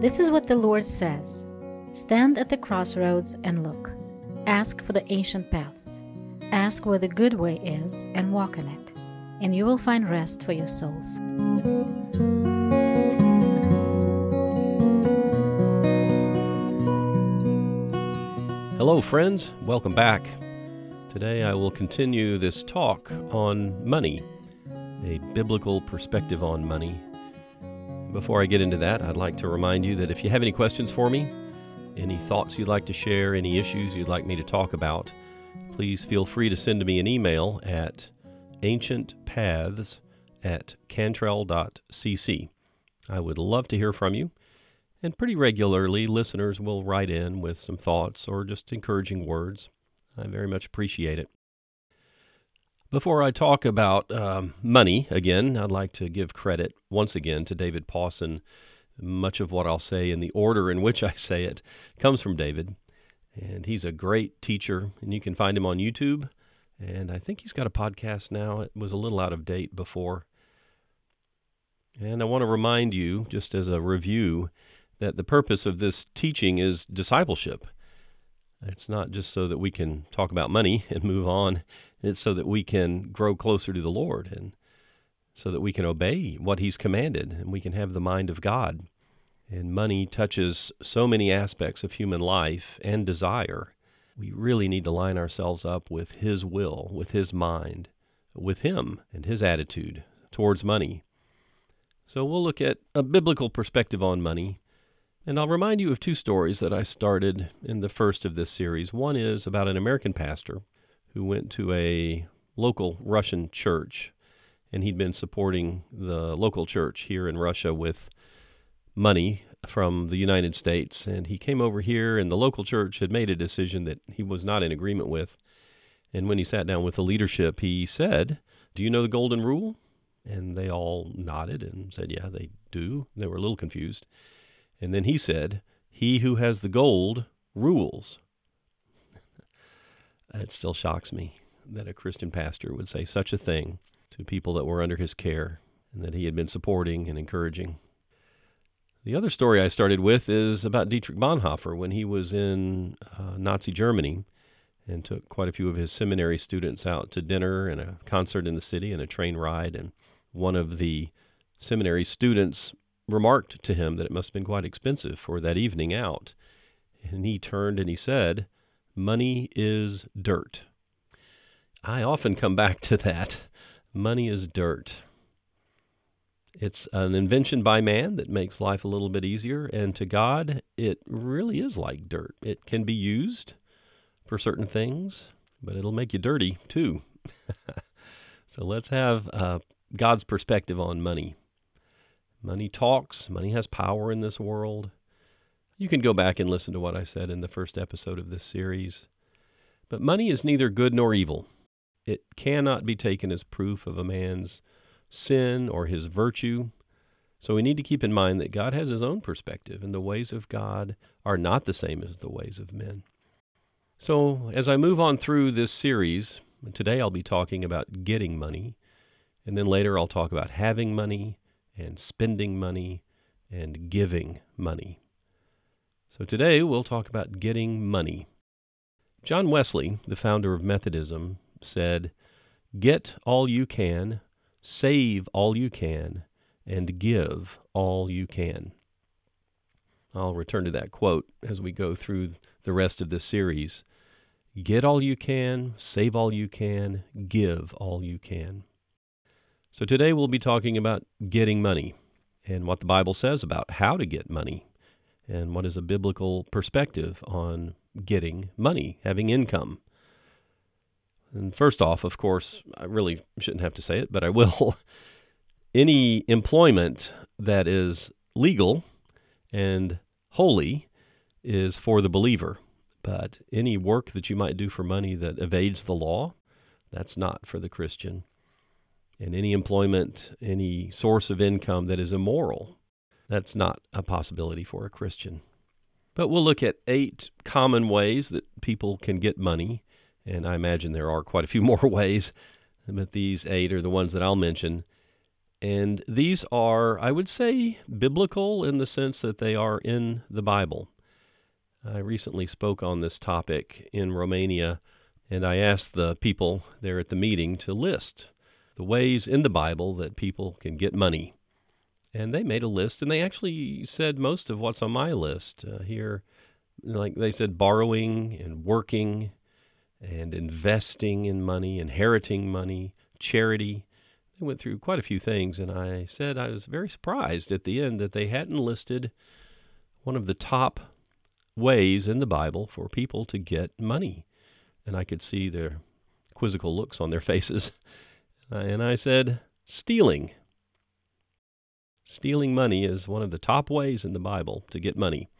This is what the Lord says Stand at the crossroads and look. Ask for the ancient paths. Ask where the good way is and walk in it, and you will find rest for your souls. Hello, friends. Welcome back. Today I will continue this talk on money, a biblical perspective on money. Before I get into that, I'd like to remind you that if you have any questions for me, any thoughts you'd like to share, any issues you'd like me to talk about, please feel free to send me an email at ancientpaths at cantrell.cc. I would love to hear from you, and pretty regularly listeners will write in with some thoughts or just encouraging words. I very much appreciate it. Before I talk about um, money again, I'd like to give credit once again to David Pawson. Much of what I'll say in the order in which I say it comes from David, and he's a great teacher, and you can find him on YouTube. And I think he's got a podcast now. It was a little out of date before. And I want to remind you, just as a review, that the purpose of this teaching is discipleship. It's not just so that we can talk about money and move on. It's so that we can grow closer to the Lord and so that we can obey what He's commanded and we can have the mind of God. And money touches so many aspects of human life and desire. We really need to line ourselves up with His will, with His mind, with Him and His attitude towards money. So we'll look at a biblical perspective on money. And I'll remind you of two stories that I started in the first of this series. One is about an American pastor who went to a local Russian church, and he'd been supporting the local church here in Russia with money from the United States. And he came over here, and the local church had made a decision that he was not in agreement with. And when he sat down with the leadership, he said, Do you know the golden rule? And they all nodded and said, Yeah, they do. They were a little confused. And then he said, He who has the gold rules. It still shocks me that a Christian pastor would say such a thing to people that were under his care and that he had been supporting and encouraging. The other story I started with is about Dietrich Bonhoeffer when he was in uh, Nazi Germany and took quite a few of his seminary students out to dinner and a concert in the city and a train ride. And one of the seminary students remarked to him that it must have been quite expensive for that evening out. And he turned and he said, Money is dirt. I often come back to that. Money is dirt. It's an invention by man that makes life a little bit easier, and to God, it really is like dirt. It can be used for certain things, but it'll make you dirty too. so let's have uh, God's perspective on money. Money talks, money has power in this world. You can go back and listen to what I said in the first episode of this series. But money is neither good nor evil. It cannot be taken as proof of a man's sin or his virtue. So we need to keep in mind that God has his own perspective, and the ways of God are not the same as the ways of men. So as I move on through this series, today I'll be talking about getting money, and then later I'll talk about having money and spending money and giving money. So today we'll talk about getting money. John Wesley, the founder of Methodism, said, Get all you can, save all you can, and give all you can. I'll return to that quote as we go through the rest of this series. Get all you can, save all you can, give all you can. So today we'll be talking about getting money and what the Bible says about how to get money and what is a biblical perspective on getting money, having income. And first off, of course, I really shouldn't have to say it, but I will. Any employment that is legal and holy is for the believer. But any work that you might do for money that evades the law, that's not for the Christian. And any employment, any source of income that is immoral, that's not a possibility for a Christian. But we'll look at eight common ways that people can get money, and I imagine there are quite a few more ways, but these eight are the ones that I'll mention. And these are, I would say, biblical in the sense that they are in the Bible. I recently spoke on this topic in Romania, and I asked the people there at the meeting to list the ways in the Bible that people can get money. And they made a list, and they actually said most of what's on my list uh, here. Like they said, borrowing and working and investing in money, inheriting money, charity. They went through quite a few things, and I said I was very surprised at the end that they hadn't listed one of the top ways in the Bible for people to get money. And I could see their quizzical looks on their faces. and I said, stealing. Stealing money is one of the top ways in the Bible to get money.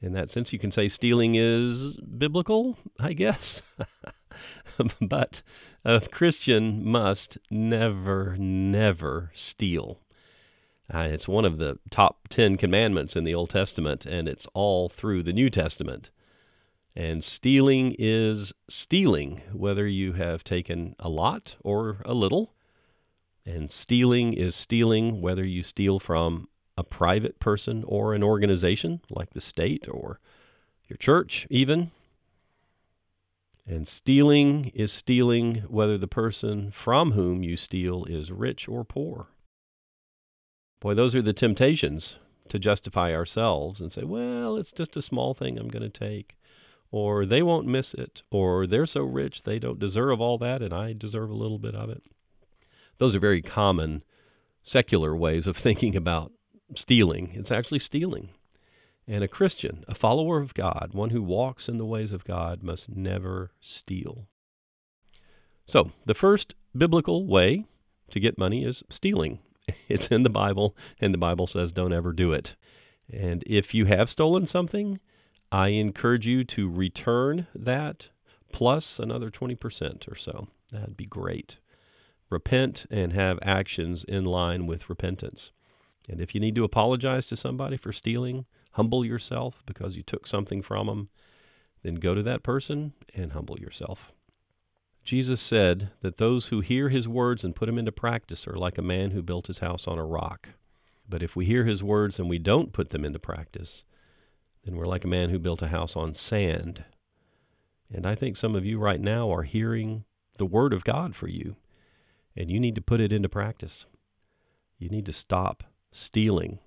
In that sense, you can say stealing is biblical, I guess. but a Christian must never, never steal. Uh, it's one of the top ten commandments in the Old Testament, and it's all through the New Testament. And stealing is stealing, whether you have taken a lot or a little. And stealing is stealing, whether you steal from a private person or an organization like the state or your church, even. And stealing is stealing whether the person from whom you steal is rich or poor. Boy, those are the temptations to justify ourselves and say, well, it's just a small thing I'm going to take. Or they won't miss it. Or they're so rich they don't deserve all that and I deserve a little bit of it. Those are very common secular ways of thinking about stealing. It's actually stealing. And a Christian, a follower of God, one who walks in the ways of God, must never steal. So, the first biblical way to get money is stealing. It's in the Bible, and the Bible says don't ever do it. And if you have stolen something, I encourage you to return that plus another 20% or so. That'd be great. Repent and have actions in line with repentance. And if you need to apologize to somebody for stealing, humble yourself because you took something from them, then go to that person and humble yourself. Jesus said that those who hear his words and put them into practice are like a man who built his house on a rock. But if we hear his words and we don't put them into practice, then we're like a man who built a house on sand. And I think some of you right now are hearing the word of God for you, and you need to put it into practice. You need to stop stealing.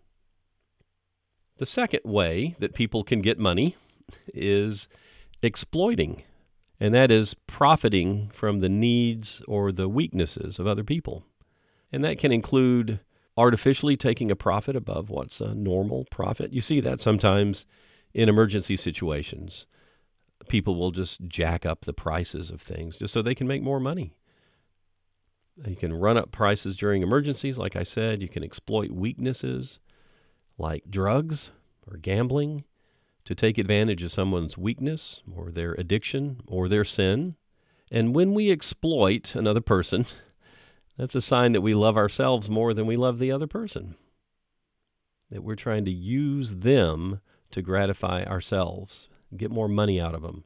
The second way that people can get money is exploiting, and that is profiting from the needs or the weaknesses of other people. And that can include artificially taking a profit above what's a normal profit. You see that sometimes in emergency situations. People will just jack up the prices of things just so they can make more money. You can run up prices during emergencies, like I said. You can exploit weaknesses like drugs or gambling to take advantage of someone's weakness or their addiction or their sin. And when we exploit another person, that's a sign that we love ourselves more than we love the other person. That we're trying to use them to gratify ourselves, get more money out of them.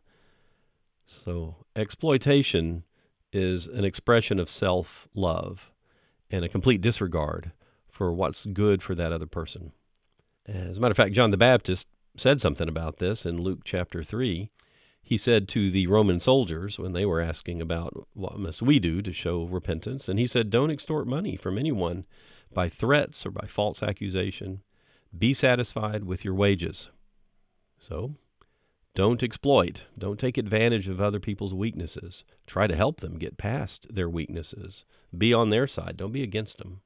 So, exploitation is an expression of self love and a complete disregard for what's good for that other person. As a matter of fact, John the Baptist said something about this in Luke chapter 3. He said to the Roman soldiers when they were asking about what must we do to show repentance, and he said, Don't extort money from anyone by threats or by false accusation. Be satisfied with your wages. So, don't exploit. Don't take advantage of other people's weaknesses. Try to help them get past their weaknesses. Be on their side. Don't be against them.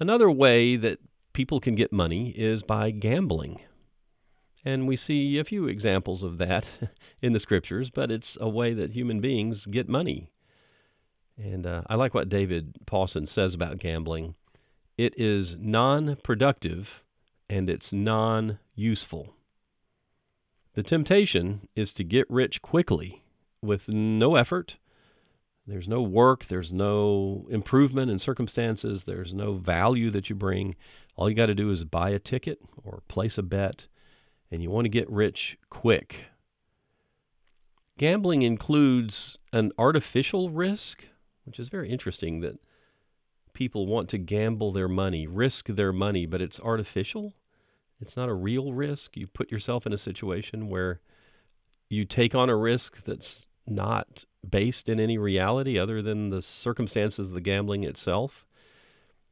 Another way that people can get money is by gambling. And we see a few examples of that in the scriptures, but it's a way that human beings get money. And uh, I like what David Pawson says about gambling it is non productive and it's non useful. The temptation is to get rich quickly with no effort. There's no work, there's no improvement in circumstances, there's no value that you bring. All you got to do is buy a ticket or place a bet, and you want to get rich quick. Gambling includes an artificial risk, which is very interesting that people want to gamble their money, risk their money, but it's artificial. It's not a real risk. You put yourself in a situation where you take on a risk that's not based in any reality other than the circumstances of the gambling itself.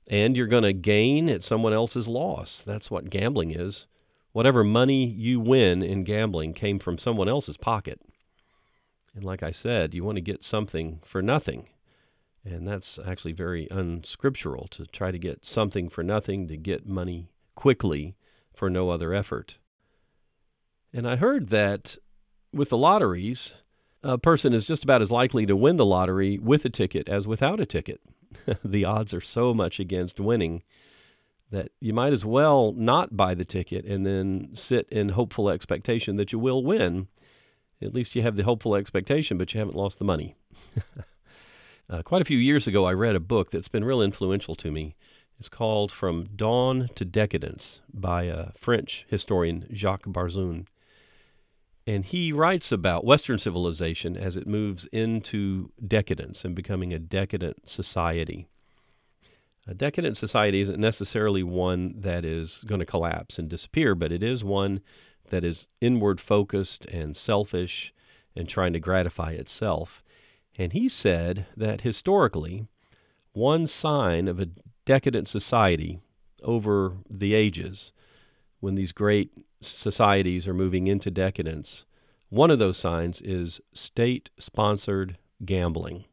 And you're going to gain at someone else's loss. That's what gambling is. Whatever money you win in gambling came from someone else's pocket. And like I said, you want to get something for nothing. And that's actually very unscriptural to try to get something for nothing, to get money quickly for no other effort. And I heard that with the lotteries, a person is just about as likely to win the lottery with a ticket as without a ticket. the odds are so much against winning that you might as well not buy the ticket and then sit in hopeful expectation that you will win. At least you have the hopeful expectation, but you haven't lost the money. uh, quite a few years ago, I read a book that's been real influential to me. It's called From Dawn to Decadence by a French historian, Jacques Barzun. And he writes about Western civilization as it moves into decadence and becoming a decadent society. A decadent society isn't necessarily one that is going to collapse and disappear, but it is one that is inward focused and selfish and trying to gratify itself. And he said that historically, one sign of a decadent society over the ages, when these great societies are moving into decadence, one of those signs is state sponsored gambling.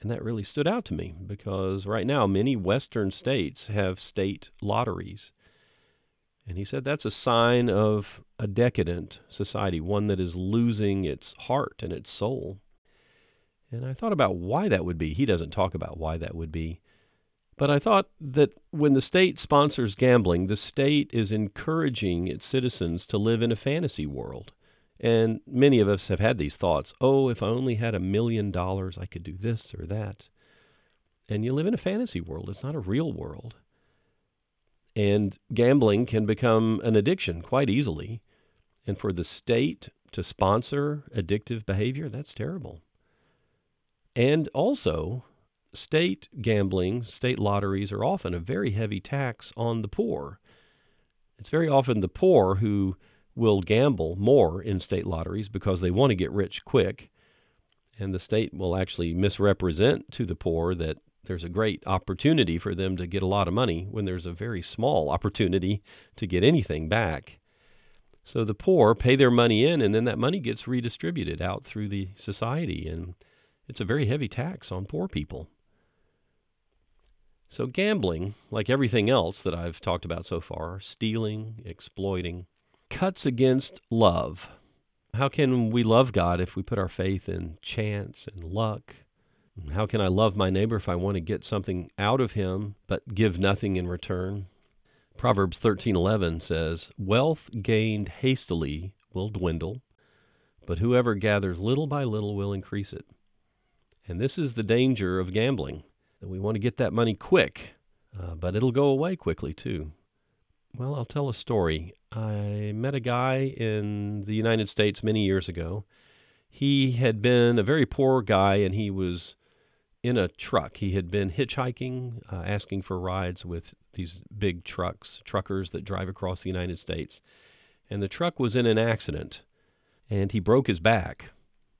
And that really stood out to me because right now many Western states have state lotteries. And he said that's a sign of a decadent society, one that is losing its heart and its soul. And I thought about why that would be. He doesn't talk about why that would be. But I thought that when the state sponsors gambling, the state is encouraging its citizens to live in a fantasy world. And many of us have had these thoughts oh, if I only had a million dollars, I could do this or that. And you live in a fantasy world, it's not a real world. And gambling can become an addiction quite easily. And for the state to sponsor addictive behavior, that's terrible. And also, state gambling, state lotteries are often a very heavy tax on the poor. It's very often the poor who will gamble more in state lotteries because they want to get rich quick, and the state will actually misrepresent to the poor that there's a great opportunity for them to get a lot of money when there's a very small opportunity to get anything back. So the poor pay their money in, and then that money gets redistributed out through the society, and it's a very heavy tax on poor people. So, gambling, like everything else that I've talked about so far, stealing, exploiting, cuts against love. How can we love God if we put our faith in chance and luck? How can I love my neighbor if I want to get something out of him but give nothing in return? Proverbs 13:11 says, "Wealth gained hastily will dwindle, but whoever gathers little by little will increase it." And this is the danger of gambling, that we want to get that money quick, uh, but it'll go away quickly too. Well, I'll tell a story. I met a guy in the United States many years ago. He had been a very poor guy and he was in a truck. He had been hitchhiking, uh, asking for rides with these big trucks, truckers that drive across the United States. And the truck was in an accident and he broke his back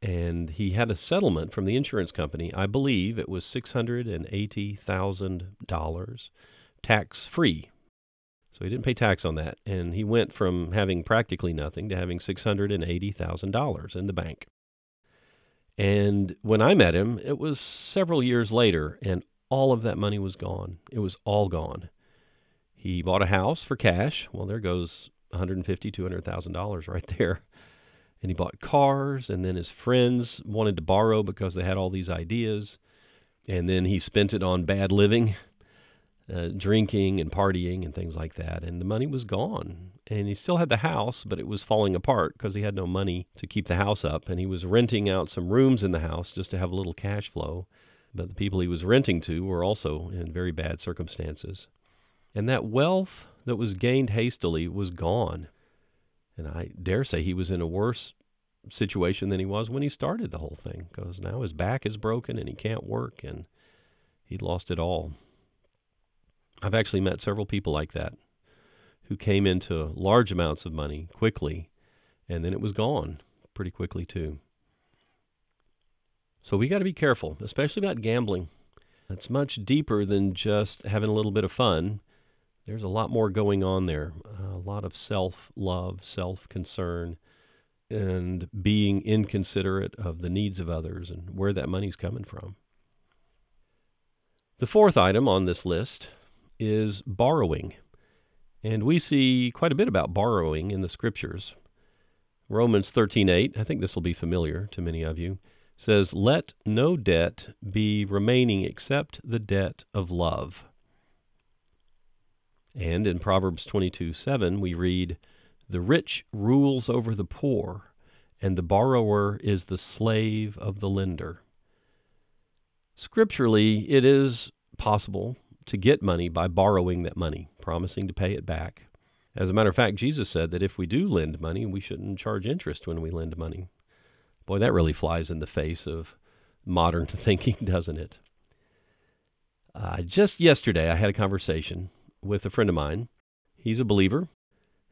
and he had a settlement from the insurance company. I believe it was $680,000 tax free. So he didn't pay tax on that and he went from having practically nothing to having $680,000 in the bank. And when I met him, it was several years later and all of that money was gone. It was all gone. He bought a house for cash. Well, there goes 150, 200,000 dollars right there and he bought cars and then his friends wanted to borrow because they had all these ideas. And then he spent it on bad living uh, drinking and partying and things like that. And the money was gone. And he still had the house but it was falling apart because he had no money to keep the house up. And he was renting out some rooms in the house just to have a little cash flow. But the people he was renting to were also in very bad circumstances. And that wealth that was gained hastily was gone and I dare say he was in a worse situation than he was when he started the whole thing because now his back is broken and he can't work and He'd lost it all. I've actually met several people like that who came into large amounts of money quickly and then it was gone pretty quickly too. So we got to be careful, especially about gambling. It's much deeper than just having a little bit of fun. There's a lot more going on there. A lot of self-love, self-concern, and being inconsiderate of the needs of others and where that money's coming from. The fourth item on this list is borrowing. And we see quite a bit about borrowing in the scriptures. Romans 13:8, I think this will be familiar to many of you, says, "Let no debt be remaining except the debt of love." And in Proverbs 22:7 we read, "The rich rules over the poor, and the borrower is the slave of the lender." Scripturally, it is possible to get money by borrowing that money, promising to pay it back. As a matter of fact, Jesus said that if we do lend money, we shouldn't charge interest when we lend money. Boy, that really flies in the face of modern thinking, doesn't it? Uh, just yesterday, I had a conversation with a friend of mine. He's a believer,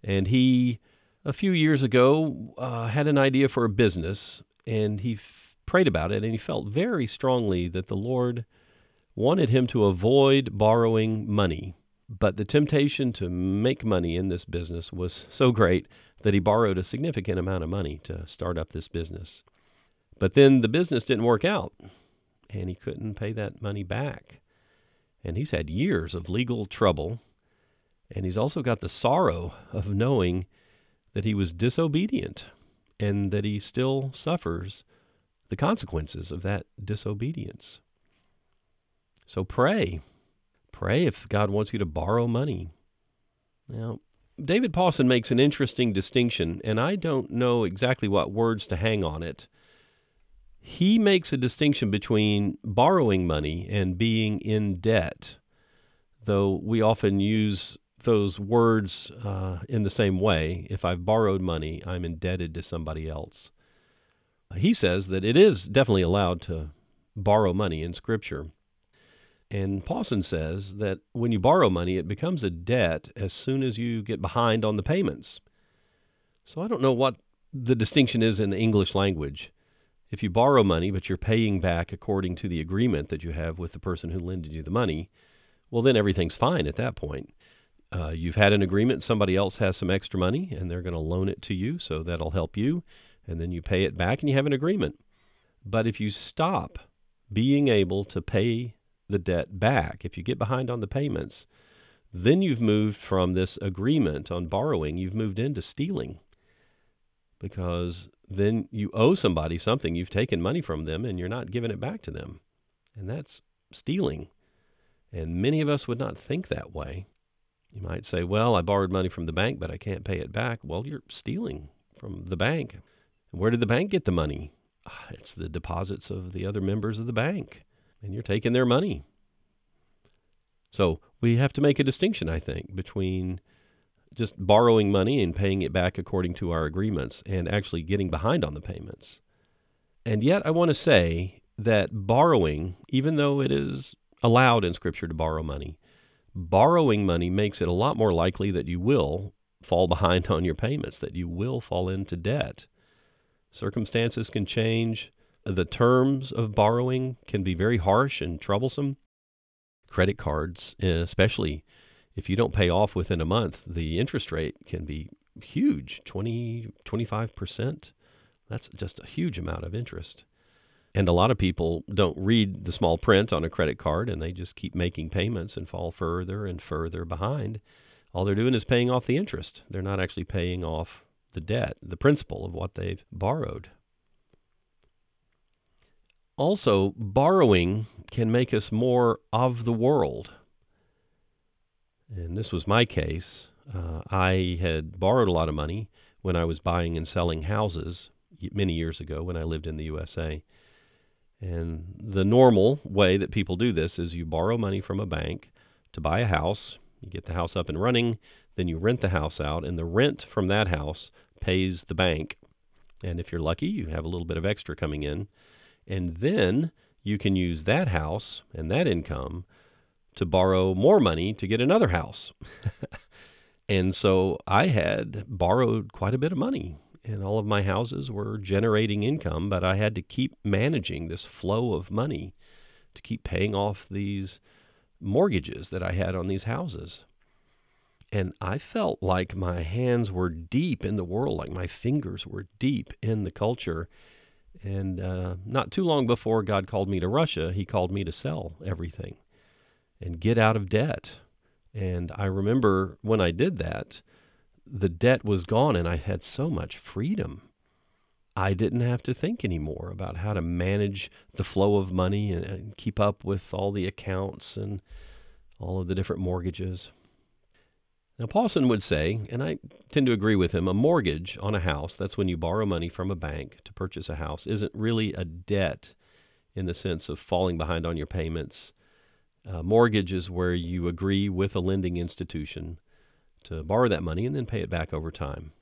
and he, a few years ago, uh, had an idea for a business, and he f- prayed about it, and he felt very strongly that the Lord wanted him to avoid borrowing money. But the temptation to make money in this business was so great that he borrowed a significant amount of money to start up this business. But then the business didn't work out, and he couldn't pay that money back. And he's had years of legal trouble, and he's also got the sorrow of knowing that he was disobedient and that he still suffers the consequences of that disobedience. So pray. Pray if God wants you to borrow money. Now, David Pawson makes an interesting distinction, and I don't know exactly what words to hang on it. He makes a distinction between borrowing money and being in debt, though we often use those words uh, in the same way. If I've borrowed money, I'm indebted to somebody else. He says that it is definitely allowed to borrow money in Scripture. And Pawson says that when you borrow money, it becomes a debt as soon as you get behind on the payments. So I don't know what the distinction is in the English language. If you borrow money, but you're paying back according to the agreement that you have with the person who lended you the money, well, then everything's fine at that point. Uh, you've had an agreement, somebody else has some extra money, and they're going to loan it to you, so that'll help you, and then you pay it back, and you have an agreement. But if you stop being able to pay the debt back, if you get behind on the payments, then you've moved from this agreement on borrowing, you've moved into stealing. Because then you owe somebody something, you've taken money from them, and you're not giving it back to them. And that's stealing. And many of us would not think that way. You might say, well, I borrowed money from the bank, but I can't pay it back. Well, you're stealing from the bank. Where did the bank get the money? It's the deposits of the other members of the bank and you're taking their money. So we have to make a distinction, I think, between just borrowing money and paying it back according to our agreements and actually getting behind on the payments. And yet, I want to say that borrowing, even though it is allowed in Scripture to borrow money, borrowing money makes it a lot more likely that you will fall behind on your payments, that you will fall into debt. Circumstances can change, the terms of borrowing can be very harsh and troublesome. Credit cards, especially if you don't pay off within a month, the interest rate can be huge 20, 25%. That's just a huge amount of interest. And a lot of people don't read the small print on a credit card and they just keep making payments and fall further and further behind. All they're doing is paying off the interest. They're not actually paying off the debt, the principal of what they've borrowed. Also, borrowing can make us more of the world. And this was my case. Uh, I had borrowed a lot of money when I was buying and selling houses many years ago when I lived in the USA. And the normal way that people do this is you borrow money from a bank to buy a house, you get the house up and running, then you rent the house out, and the rent from that house pays the bank. And if you're lucky, you have a little bit of extra coming in and then you can use that house and that income to borrow more money to get another house. and so I had borrowed quite a bit of money, and all of my houses were generating income, but I had to keep managing this flow of money to keep paying off these mortgages that I had on these houses. And I felt like my hands were deep in the world, like my fingers were deep in the culture. And uh, not too long before God called me to Russia, He called me to sell everything and get out of debt. And I remember when I did that, the debt was gone and I had so much freedom. I didn't have to think anymore about how to manage the flow of money and, and keep up with all the accounts and all of the different mortgages. Now, Pawson would say, and I tend to agree with him, a mortgage on a house, that's when you borrow money from a bank to purchase a house, isn't really a debt in the sense of falling behind on your payments. A mortgage is where you agree with a lending institution to borrow that money and then pay it back over time.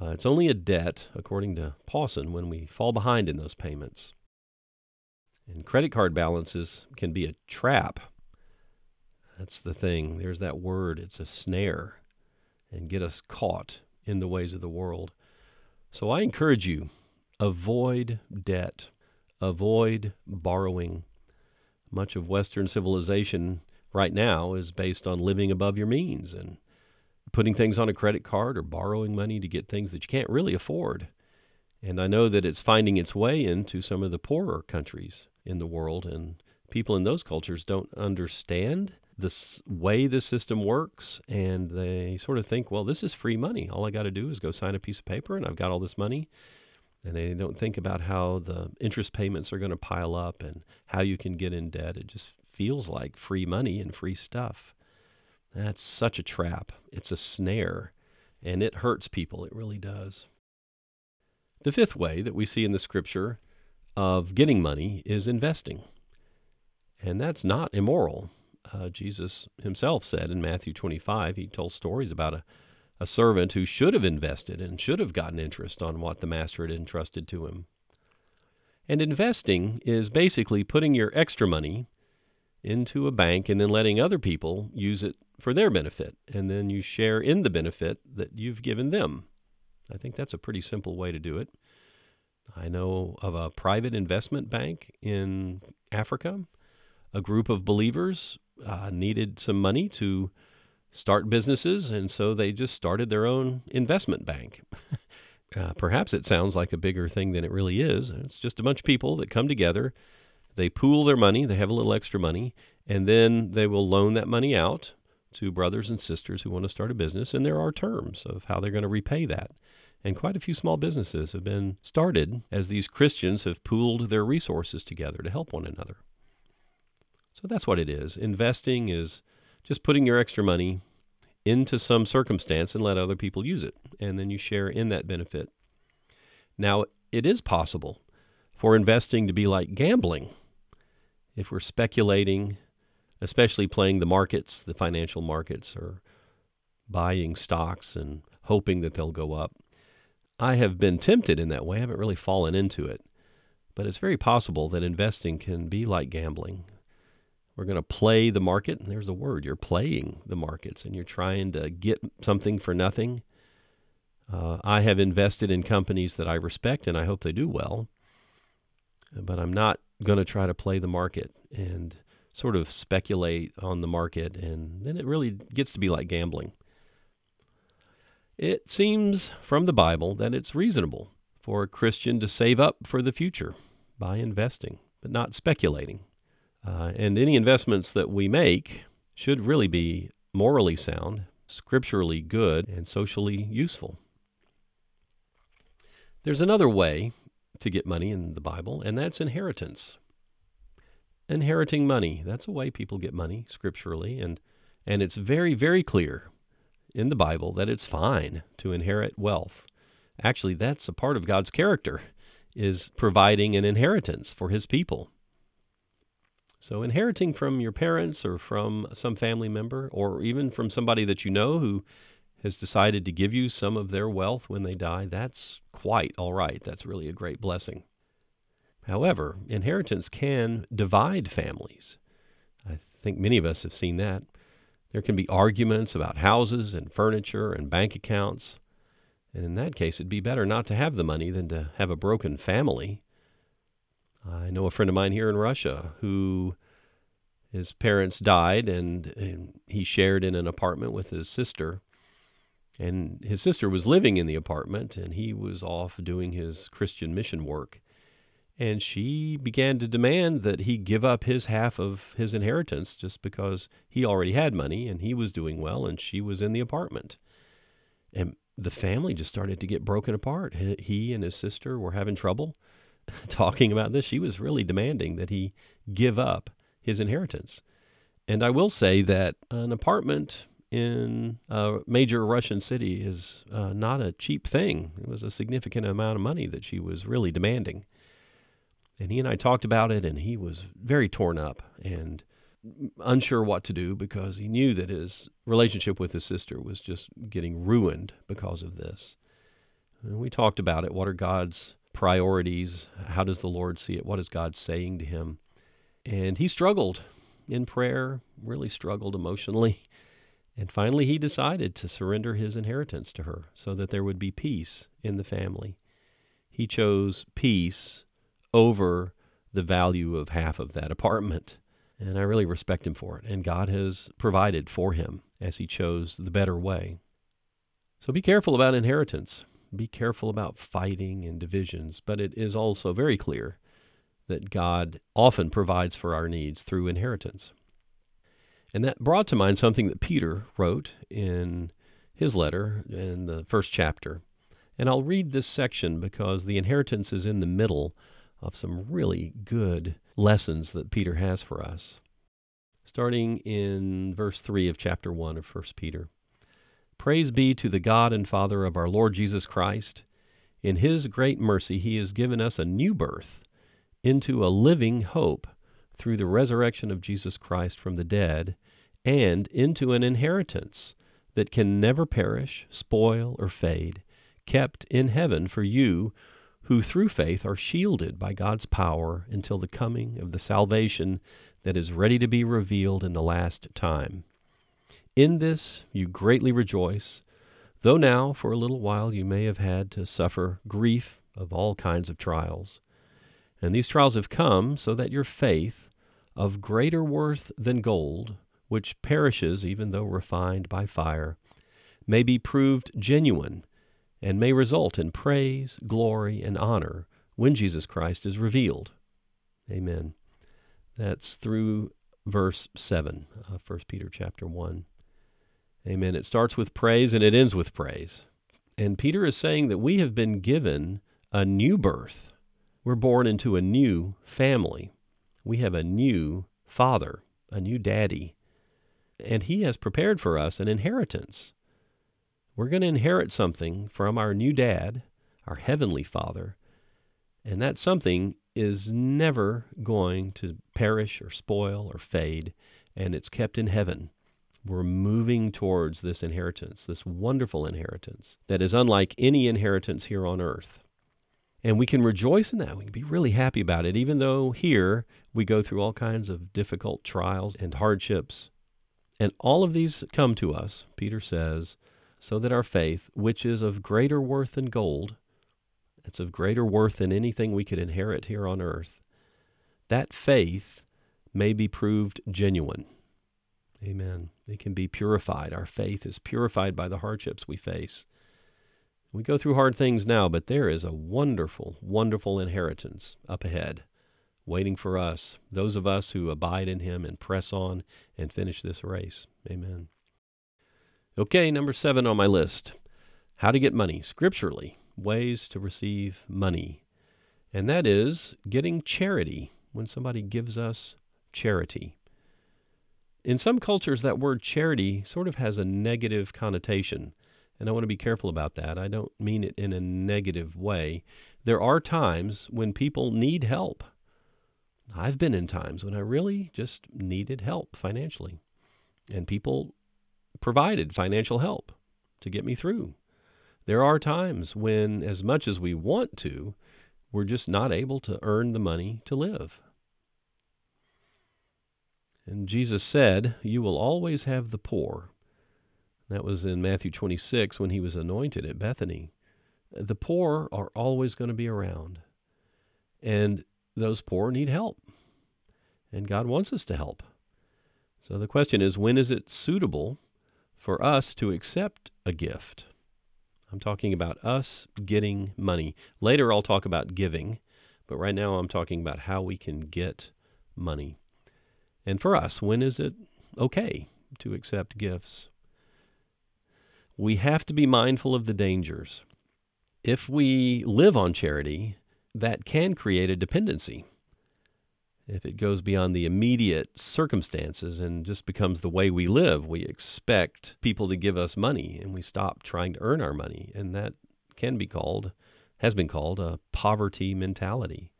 Uh, it's only a debt, according to Pawson, when we fall behind in those payments. And credit card balances can be a trap. That's the thing. There's that word. It's a snare and get us caught in the ways of the world. So I encourage you avoid debt, avoid borrowing. Much of Western civilization right now is based on living above your means and putting things on a credit card or borrowing money to get things that you can't really afford. And I know that it's finding its way into some of the poorer countries in the world, and people in those cultures don't understand the way the system works, and they sort of think, well, this is free money. All I got to do is go sign a piece of paper, and I've got all this money. And they don't think about how the interest payments are going to pile up and how you can get in debt. It just feels like free money and free stuff. That's such a trap. It's a snare, and it hurts people. It really does. The fifth way that we see in the scripture of getting money is investing. And that's not immoral. Uh, Jesus himself said in Matthew 25, he told stories about a, a servant who should have invested and should have gotten interest on what the master had entrusted to him. And investing is basically putting your extra money into a bank and then letting other people use it for their benefit. And then you share in the benefit that you've given them. I think that's a pretty simple way to do it. I know of a private investment bank in Africa. A group of believers uh, needed some money to start businesses, and so they just started their own investment bank. uh, perhaps it sounds like a bigger thing than it really is. It's just a bunch of people that come together they pool their money, they have a little extra money, and then they will loan that money out to brothers and sisters who want to start a business, and there are terms of how they're going to repay that. And quite a few small businesses have been started as these Christians have pooled their resources together to help one another. So that's what it is. Investing is just putting your extra money into some circumstance and let other people use it, and then you share in that benefit. Now, it is possible for investing to be like gambling if we're speculating, especially playing the markets, the financial markets, or buying stocks and hoping that they'll go up. I have been tempted in that way. I haven't really fallen into it. But it's very possible that investing can be like gambling. We're going to play the market, and there's the word. You're playing the markets, and you're trying to get something for nothing. Uh, I have invested in companies that I respect, and I hope they do well. But I'm not going to try to play the market and sort of speculate on the market, and then it really gets to be like gambling. It seems from the Bible that it's reasonable for a Christian to save up for the future by investing, but not speculating. Uh, and any investments that we make should really be morally sound, scripturally good, and socially useful. There's another way to get money in the Bible, and that's inheritance. Inheriting money, that's a way people get money scripturally, and, and it's very, very clear in the Bible that it's fine to inherit wealth. Actually, that's a part of God's character, is providing an inheritance for his people. So, inheriting from your parents or from some family member or even from somebody that you know who has decided to give you some of their wealth when they die, that's quite all right. That's really a great blessing. However, inheritance can divide families. I think many of us have seen that. There can be arguments about houses and furniture and bank accounts. And in that case, it'd be better not to have the money than to have a broken family. I know a friend of mine here in Russia who his parents died and, and he shared in an apartment with his sister. And his sister was living in the apartment and he was off doing his Christian mission work. And she began to demand that he give up his half of his inheritance just because he already had money and he was doing well and she was in the apartment. And the family just started to get broken apart. He and his sister were having trouble talking about this. She was really demanding that he give up his inheritance. And I will say that an apartment in a major Russian city is uh, not a cheap thing. It was a significant amount of money that she was really demanding. And he and I talked about it, and he was very torn up and unsure what to do because he knew that his relationship with his sister was just getting ruined because of this. And we talked about it. What are God's priorities? How does the Lord see it? What is God saying to him? And he struggled in prayer, really struggled emotionally. And finally, he decided to surrender his inheritance to her so that there would be peace in the family. He chose peace over the value of half of that apartment. And I really respect him for it. And God has provided for him as he chose the better way. So be careful about inheritance. Be careful about fighting and divisions. But it is also very clear that God often provides for our needs through inheritance. And that brought to mind something that Peter wrote in his letter in the first chapter. And I'll read this section because the inheritance is in the middle of some really good lessons that Peter has for us. Starting in verse 3 of chapter 1 of 1 Peter. Praise be to the God and Father of our Lord Jesus Christ. In his great mercy, he has given us a new birth into a living hope through the resurrection of Jesus Christ from the dead, and into an inheritance that can never perish, spoil, or fade, kept in heaven for you who through faith are shielded by God's power until the coming of the salvation that is ready to be revealed in the last time. In this you greatly rejoice, though now for a little while you may have had to suffer grief of all kinds of trials. And these trials have come so that your faith, of greater worth than gold, which perishes even though refined by fire, may be proved genuine and may result in praise, glory, and honor when Jesus Christ is revealed. Amen. That's through verse 7 of 1 Peter chapter 1. Amen. It starts with praise and it ends with praise. And Peter is saying that we have been given a new birth. We're born into a new family. We have a new father, a new daddy. And he has prepared for us an inheritance. We're going to inherit something from our new dad, our heavenly father, and that something is never going to perish or spoil or fade, and it's kept in heaven. We're moving towards this inheritance, this wonderful inheritance that is unlike any inheritance here on earth. And we can rejoice in that. We can be really happy about it, even though here we go through all kinds of difficult trials and hardships. And all of these come to us, Peter says, so that our faith, which is of greater worth than gold, it's of greater worth than anything we could inherit here on earth, that faith may be proved genuine. Amen. It can be purified. Our faith is purified by the hardships we face. We go through hard things now, but there is a wonderful, wonderful inheritance up ahead waiting for us, those of us who abide in Him and press on and finish this race. Amen. Okay, number seven on my list how to get money scripturally, ways to receive money. And that is getting charity when somebody gives us charity. In some cultures, that word charity sort of has a negative connotation, and I want to be careful about that. I don't mean it in a negative way. There are times when people need help. I've been in times when I really just needed help financially, and people provided financial help to get me through. There are times when, as much as we want to, we're just not able to earn the money to live. And Jesus said, You will always have the poor. That was in Matthew 26 when he was anointed at Bethany. The poor are always going to be around. And those poor need help. And God wants us to help. So the question is when is it suitable for us to accept a gift? I'm talking about us getting money. Later I'll talk about giving, but right now I'm talking about how we can get money. And for us, when is it okay to accept gifts? We have to be mindful of the dangers. If we live on charity, that can create a dependency. If it goes beyond the immediate circumstances and just becomes the way we live, we expect people to give us money and we stop trying to earn our money. And that can be called, has been called, a poverty mentality.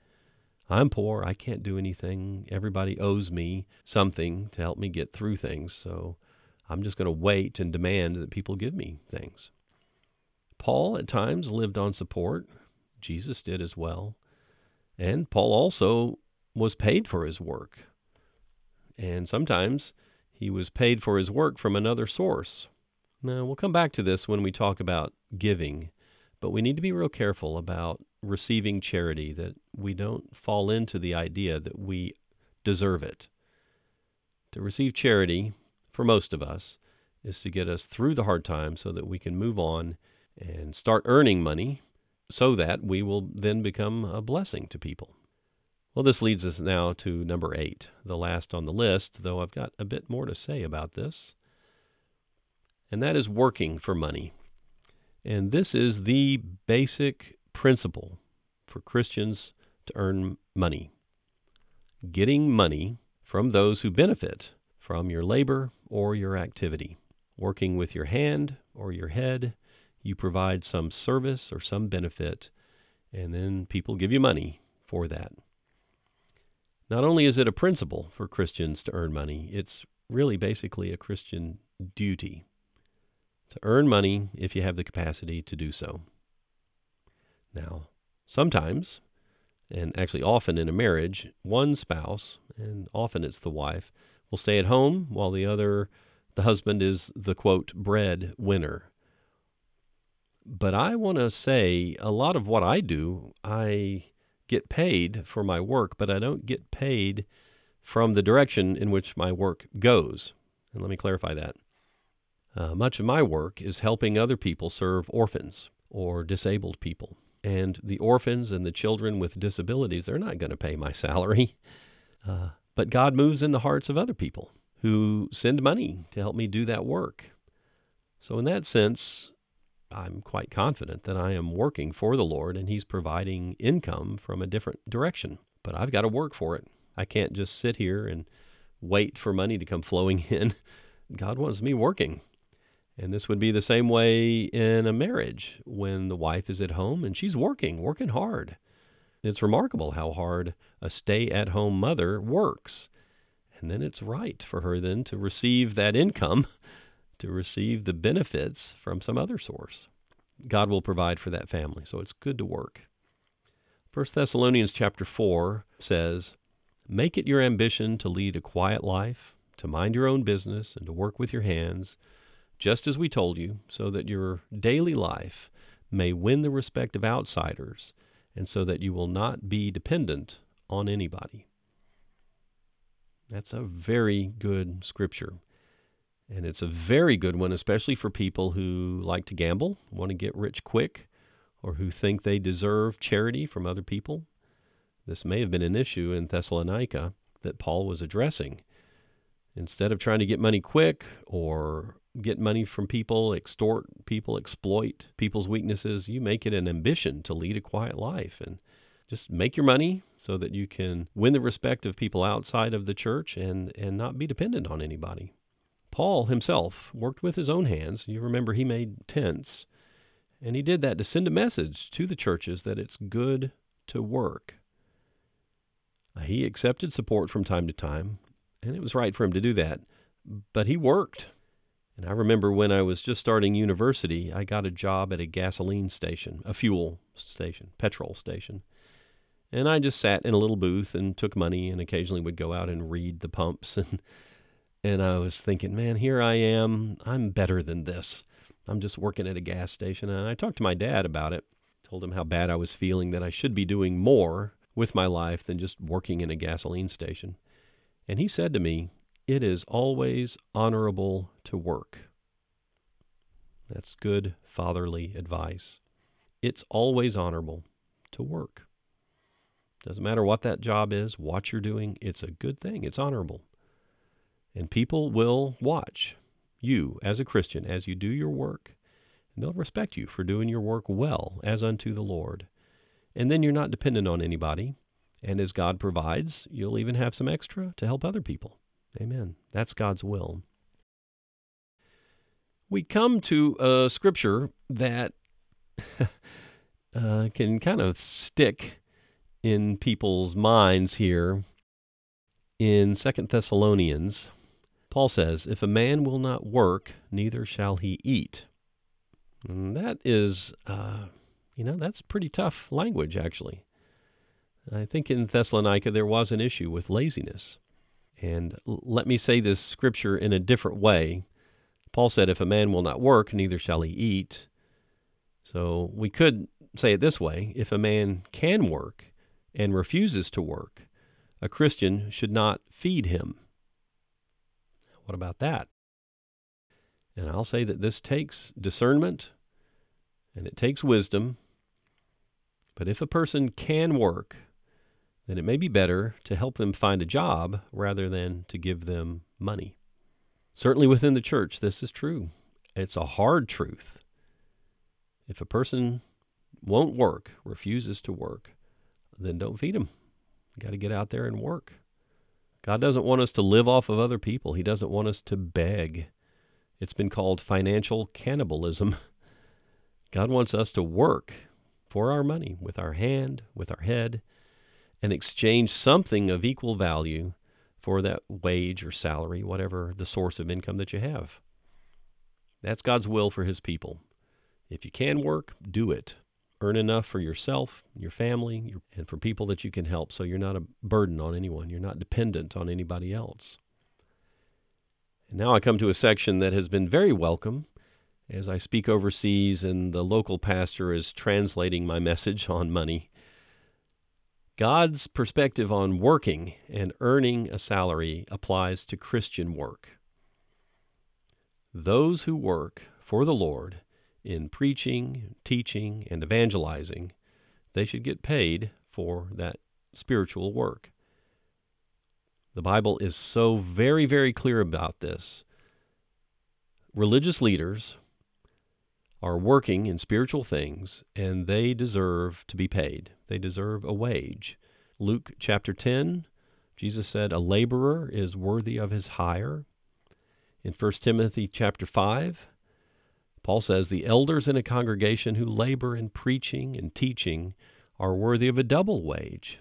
I'm poor, I can't do anything. Everybody owes me something to help me get through things, so I'm just going to wait and demand that people give me things. Paul at times lived on support. Jesus did as well. And Paul also was paid for his work. And sometimes he was paid for his work from another source. Now, we'll come back to this when we talk about giving, but we need to be real careful about receiving charity, that we don't fall into the idea that we deserve it. To receive charity, for most of us, is to get us through the hard times so that we can move on and start earning money so that we will then become a blessing to people. Well, this leads us now to number eight, the last on the list, though I've got a bit more to say about this. And that is working for money. And this is the basic principle for Christians to earn money. Getting money from those who benefit from your labor or your activity. Working with your hand or your head, you provide some service or some benefit, and then people give you money for that. Not only is it a principle for Christians to earn money, it's really basically a Christian duty to earn money if you have the capacity to do so. Now, sometimes, and actually often in a marriage, one spouse, and often it's the wife, will stay at home while the other, the husband, is the quote, bread winner. But I want to say a lot of what I do, I get paid for my work, but I don't get paid from the direction in which my work goes. And let me clarify that. Uh, much of my work is helping other people serve orphans or disabled people. And the orphans and the children with disabilities, they're not going to pay my salary. Uh, but God moves in the hearts of other people who send money to help me do that work. So, in that sense, I'm quite confident that I am working for the Lord and He's providing income from a different direction. But I've got to work for it. I can't just sit here and wait for money to come flowing in. God wants me working. And this would be the same way in a marriage when the wife is at home and she's working, working hard. It's remarkable how hard a stay at home mother works. And then it's right for her then to receive that income, to receive the benefits from some other source. God will provide for that family, so it's good to work. 1 Thessalonians chapter 4 says, Make it your ambition to lead a quiet life, to mind your own business, and to work with your hands just as we told you, so that your daily life may win the respect of outsiders, and so that you will not be dependent on anybody. That's a very good scripture. And it's a very good one, especially for people who like to gamble, want to get rich quick, or who think they deserve charity from other people. This may have been an issue in Thessalonica that Paul was addressing. Instead of trying to get money quick or get money from people, extort people, exploit people's weaknesses. You make it an ambition to lead a quiet life and just make your money so that you can win the respect of people outside of the church and, and not be dependent on anybody. Paul himself worked with his own hands. You remember he made tents. And he did that to send a message to the churches that it's good to work. He accepted support from time to time, and it was right for him to do that. But he worked and I remember when I was just starting university, I got a job at a gasoline station, a fuel station, petrol station. And I just sat in a little booth and took money and occasionally would go out and read the pumps and and I was thinking, man, here I am. I'm better than this. I'm just working at a gas station and I talked to my dad about it. Told him how bad I was feeling that I should be doing more with my life than just working in a gasoline station. And he said to me, "It is always honorable to work." That's good fatherly advice. It's always honorable to work. Doesn't matter what that job is, what you're doing, it's a good thing. It's honorable. And people will watch you as a Christian as you do your work, and they'll respect you for doing your work well as unto the Lord. And then you're not dependent on anybody. And as God provides, you'll even have some extra to help other people. Amen. That's God's will. We come to a scripture that uh, can kind of stick in people's minds here in Second Thessalonians. Paul says, "If a man will not work, neither shall he eat." And that is, uh, you know, that's pretty tough language, actually. I think in Thessalonica there was an issue with laziness. And let me say this scripture in a different way. Paul said, If a man will not work, neither shall he eat. So we could say it this way if a man can work and refuses to work, a Christian should not feed him. What about that? And I'll say that this takes discernment and it takes wisdom. But if a person can work, then it may be better to help them find a job rather than to give them money. Certainly within the church, this is true. It's a hard truth. If a person won't work, refuses to work, then don't feed them. You got to get out there and work. God doesn't want us to live off of other people. He doesn't want us to beg. It's been called financial cannibalism. God wants us to work for our money with our hand, with our head, and exchange something of equal value for that wage or salary, whatever the source of income that you have. That's God's will for His people. If you can work, do it. Earn enough for yourself, your family, and for people that you can help so you're not a burden on anyone. You're not dependent on anybody else. And now I come to a section that has been very welcome as I speak overseas and the local pastor is translating my message on money. God's perspective on working and earning a salary applies to Christian work. Those who work for the Lord in preaching, teaching, and evangelizing, they should get paid for that spiritual work. The Bible is so very, very clear about this. Religious leaders are working in spiritual things, and they deserve to be paid. They deserve a wage. Luke chapter 10, Jesus said, A laborer is worthy of his hire. In 1 Timothy chapter 5, Paul says, The elders in a congregation who labor in preaching and teaching are worthy of a double wage.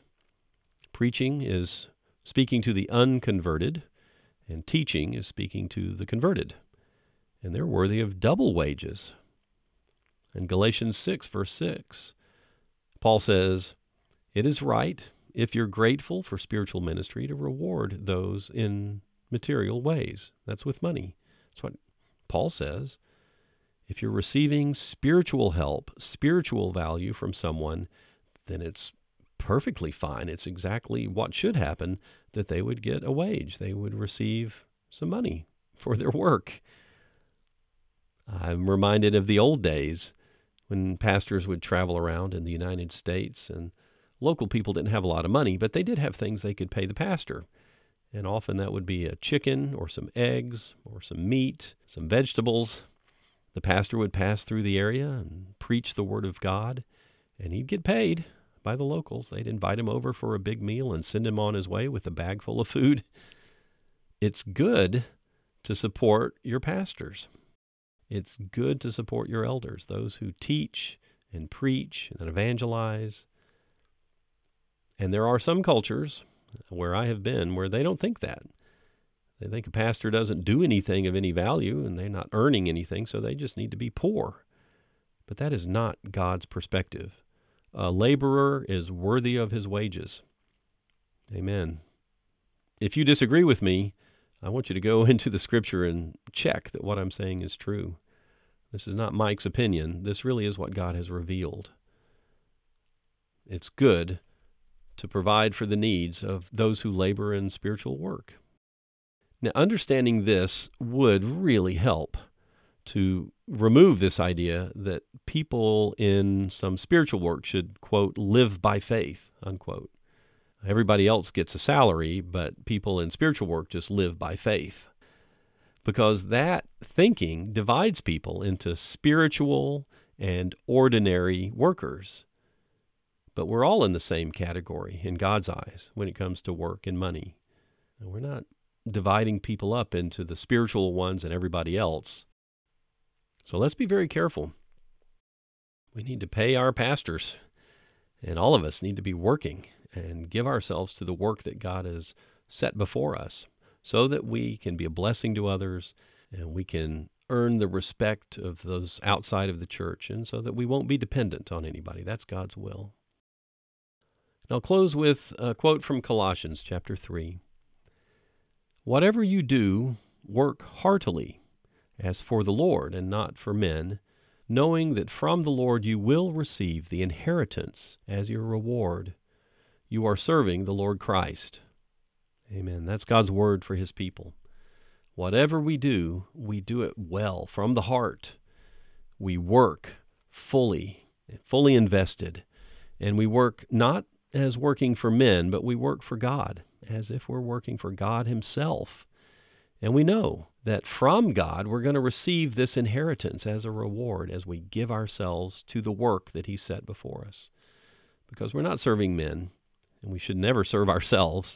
Preaching is speaking to the unconverted, and teaching is speaking to the converted. And they're worthy of double wages. In Galatians 6, verse 6, Paul says, It is right, if you're grateful for spiritual ministry, to reward those in material ways. That's with money. That's what Paul says. If you're receiving spiritual help, spiritual value from someone, then it's perfectly fine. It's exactly what should happen that they would get a wage. They would receive some money for their work. I'm reminded of the old days when pastors would travel around in the United States and local people didn't have a lot of money, but they did have things they could pay the pastor. And often that would be a chicken or some eggs or some meat, some vegetables, the pastor would pass through the area and preach the Word of God, and he'd get paid by the locals. They'd invite him over for a big meal and send him on his way with a bag full of food. It's good to support your pastors. It's good to support your elders, those who teach and preach and evangelize. And there are some cultures where I have been where they don't think that. They think a pastor doesn't do anything of any value and they're not earning anything, so they just need to be poor. But that is not God's perspective A laborer is worthy of his wages. Amen. If you disagree with me, I want you to go into the scripture and check that what I'm saying is true. This is not Mike's opinion. This really is what God has revealed. It's good to provide for the needs of those who labor in spiritual work. Now, understanding this would really help to remove this idea that people in some spiritual work should, quote, live by faith, unquote. Everybody else gets a salary, but people in spiritual work just live by faith. Because that thinking divides people into spiritual and ordinary workers. But we're all in the same category in God's eyes when it comes to work and money. We're not dividing people up into the spiritual ones and everybody else. So let's be very careful. We need to pay our pastors, and all of us need to be working and give ourselves to the work that God has set before us so that we can be a blessing to others and we can earn the respect of those outside of the church and so that we won't be dependent on anybody. That's God's will. And I'll close with a quote from Colossians chapter 3. Whatever you do, work heartily, as for the Lord and not for men, knowing that from the Lord you will receive the inheritance as your reward you are serving the Lord Christ. Amen. That's God's word for his people. Whatever we do, we do it well from the heart. We work fully, fully invested. And we work not as working for men, but we work for God, as if we're working for God Himself. And we know that from God we're going to receive this inheritance as a reward as we give ourselves to the work that He set before us. Because we're not serving men, and we should never serve ourselves.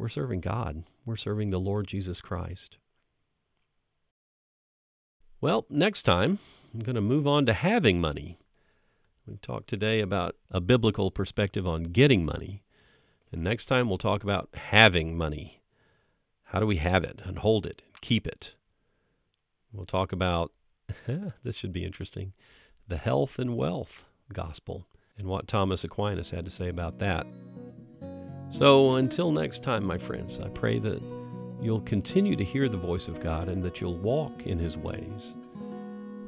We're serving God. We're serving the Lord Jesus Christ. Well, next time, I'm going to move on to having money. We talked today about a biblical perspective on getting money. And next time, we'll talk about having money. How do we have it and hold it and keep it? We'll talk about, this should be interesting, the health and wealth gospel and what Thomas Aquinas had to say about that. So until next time, my friends, I pray that you'll continue to hear the voice of God and that you'll walk in his ways.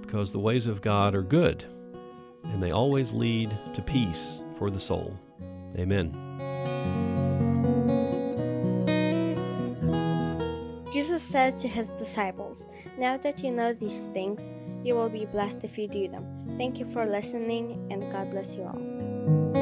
Because the ways of God are good, and they always lead to peace for the soul. Amen. Jesus said to his disciples, Now that you know these things, you will be blessed if you do them. Thank you for listening, and God bless you all.